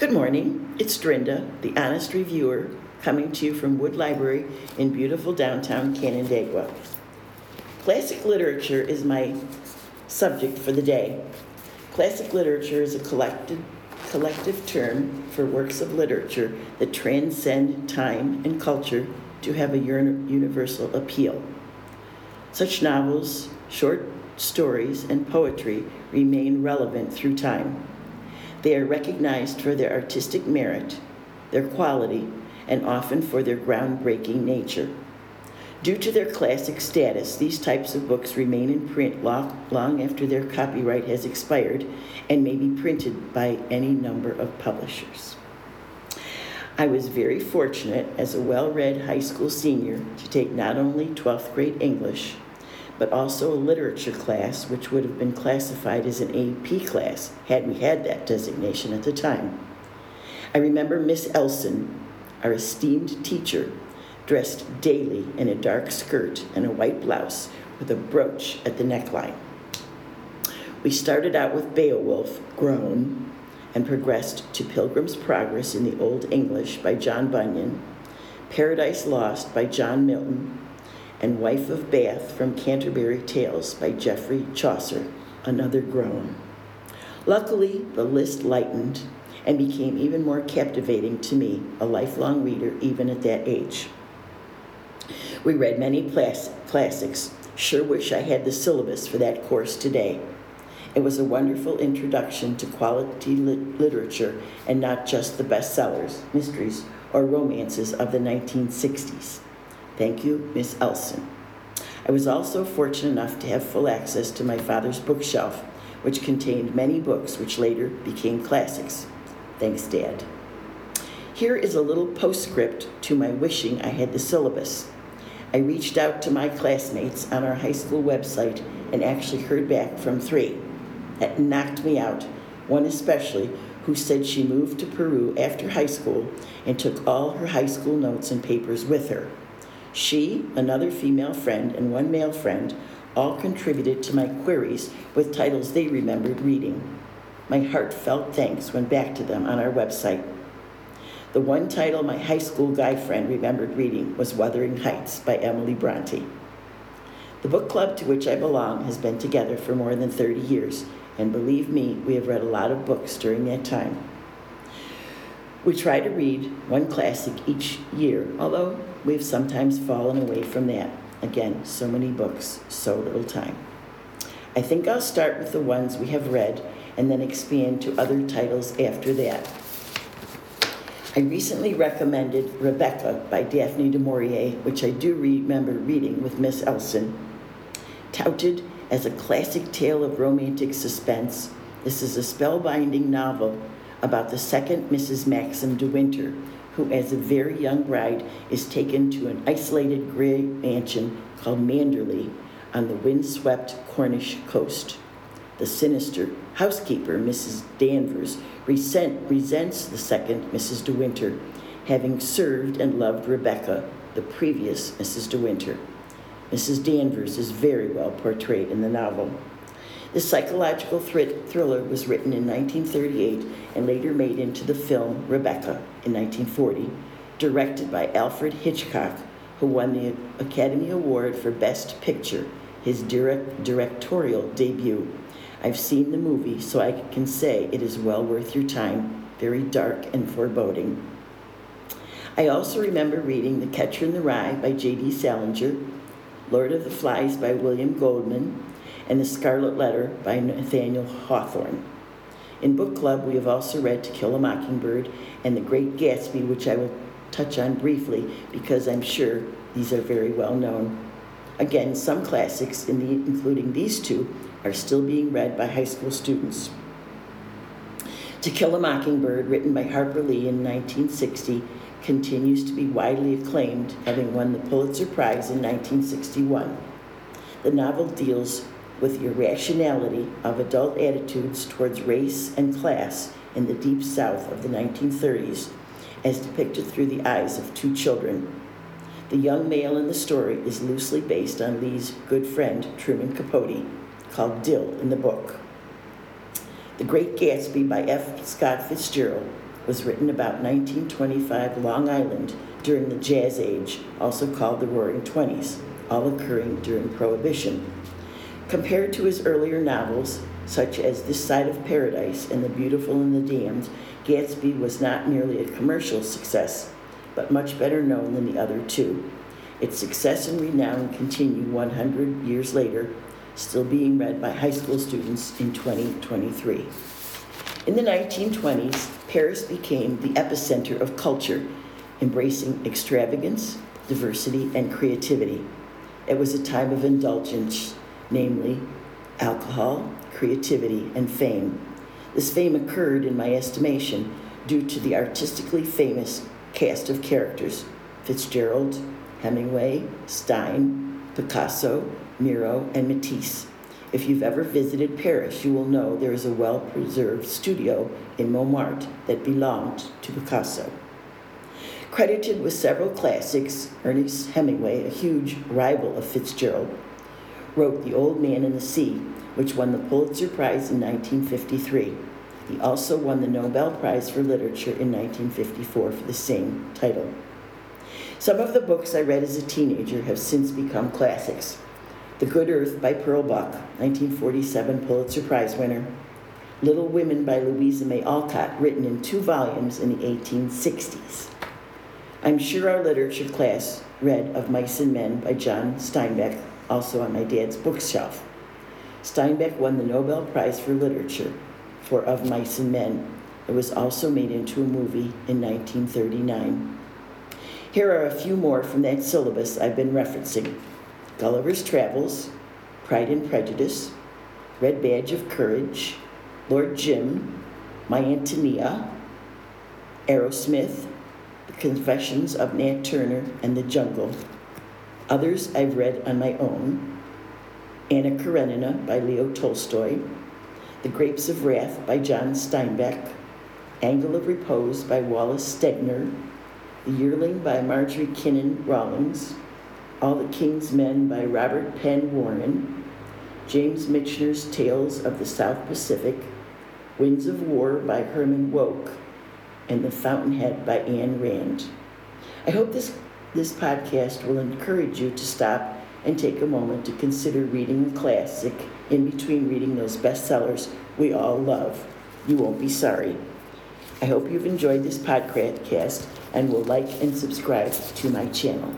Good morning. It's Drinda, the honest reviewer, coming to you from Wood Library in beautiful downtown Canandaigua. Classic literature is my subject for the day. Classic literature is a collected, collective term for works of literature that transcend time and culture to have a universal appeal. Such novels, short stories, and poetry remain relevant through time. They are recognized for their artistic merit, their quality, and often for their groundbreaking nature. Due to their classic status, these types of books remain in print long, after their copyright has expired and may be printed by any number of publishers. I was very fortunate as a well read high school senior to take not only 12th grade English, but also a literature class, which would have been classified as an AP class had we had that designation at the time. I remember Miss Elson, our esteemed teacher, dressed daily in a dark skirt and a white blouse with a brooch at the neckline. We started out with Beowulf, groan, and progressed to Pilgrim's Progress in the Old English by John Bunyan, Paradise Lost by John Milton, and Wife of Bath from Canterbury Tales by Geoffrey Chaucer, another groan. Luckily, the list lightened and became even more captivating to me, a lifelong reader even at that age. We read many class- classics. Sure wish I had the syllabus for that course today. It was a wonderful introduction to quality lit- literature and not just the bestsellers, mysteries, or romances of the 1960s. Thank you, Miss Elson. I was also fortunate enough to have full access to my father's bookshelf, which contained many books which later became classics. Thanks, Dad. Here is a little postscript to my wishing I had the syllabus. I reached out to my classmates on our high school website and actually heard back from three. That knocked me out, one especially, who said she moved to Peru after high school and took all her high school notes and papers with her. She, another female friend, and one male friend all contributed to my queries with titles they remembered reading. My heartfelt thanks went back to them on our website. The one title my high school guy friend remembered reading was Wuthering Heights by Emily Bronte. The book club to which I belong has been together for more than 30 years, and believe me, we have read a lot of books during that time. We try to read one classic each year, although we've sometimes fallen away from that. Again, so many books, so little time. I think I'll start with the ones we have read and then expand to other titles after that. I recently recommended Rebecca by Daphne du Maurier, which I do remember reading with Miss Elson. Touted as a classic tale of romantic suspense, this is a spellbinding novel about the second Mrs. Maxim de Winter, who, as a very young bride, is taken to an isolated gray mansion called Manderley on the windswept Cornish coast. The sinister housekeeper, Mrs. Danvers, resent, resents the second Mrs. De Winter, having served and loved Rebecca, the previous Mrs. De Winter. Mrs. Danvers is very well portrayed in the novel. The psychological thriller was written in 1938 and later made into the film Rebecca in 1940, directed by Alfred Hitchcock, who won the Academy Award for Best Picture, his direct, directorial debut. I've seen the movie, so I can say it is well worth your time, very dark and foreboding. I also remember reading The Catcher in the Rye by J.D. Salinger, Lord of the Flies by William Goldman, and The Scarlet Letter by Nathaniel Hawthorne. In book club, we have also read To Kill a Mockingbird and The Great Gatsby, which I will touch on briefly because I'm sure these are very well known. Again, some classics, in the, including these two, are still being read by high school students. To Kill a Mockingbird, written by Harper Lee in 1960, continues to be widely acclaimed, having won the Pulitzer Prize in 1961. The novel deals with the irrationality of adult attitudes towards race and class in the deep south of the 1930s, as depicted through the eyes of two children. The young male in the story is loosely based on Lee's good friend, Truman Capote, called Dill in the book. The Great Gatsby by F. Scott Fitzgerald was written about 1925 Long Island during the Jazz Age, also called the Roaring Twenties, all occurring during Prohibition. Compared to his earlier novels, such as This Side of Paradise and The Beautiful and the Damned, Gatsby was not merely a commercial success, but much better known than the other two. Its success and renown continue 100 years later, still being read by high school students in 2023. In the 1920s, Paris became the epicenter of culture, embracing extravagance, diversity, and creativity. It was a time of indulgence, namely alcohol, creativity, and fame. This fame occurred, in my estimation, due to the artistically famous cast of characters Fitzgerald, Hemingway, Stein, Picasso, Miro, and Matisse. If you've ever visited Paris, you will know there is a well preserved studio in Montmartre that belonged to Picasso. Credited with several classics, Ernest Hemingway, a huge rival of Fitzgerald, wrote The Old Man and the Sea, which won the Pulitzer Prize in 1953. He also won the Nobel Prize for Literature in 1954 for the same title. Some of the books I read as a teenager have since become classics. The Good Earth by Pearl Buck, 1947 Pulitzer Prize winner. Little Women by Louisa May Alcott, written in two volumes in the 1860s. I'm sure our literature class read Of Mice and Men by John Steinbeck, also on my dad's bookshelf. Steinbeck won the Nobel Prize for Literature for Of Mice and Men. It was also made into a movie in 1939. Here are a few more from that syllabus I've been referencing Gulliver's Travels, Pride and Prejudice, Red Badge of Courage, Lord Jim, My Antonia, Arrowsmith, The Confessions of Nat Turner, and The Jungle. Others I've read on my own. Anna Karenina by Leo Tolstoy, The Grapes of Wrath by John Steinbeck, Angle of Repose by Wallace Stegner, The Yearling by Marjorie Kinnan Rawlings, All the King's Men by Robert Penn Warren, James Michener's Tales of the South Pacific, Winds of War by Herman Wouk, and The Fountainhead by Ayn Rand. I hope this, this podcast will encourage you to stop and take a moment to consider reading a classic in between reading those bestsellers we all love. You won't be sorry. I hope you've enjoyed this podcast and will like and subscribe to my channel.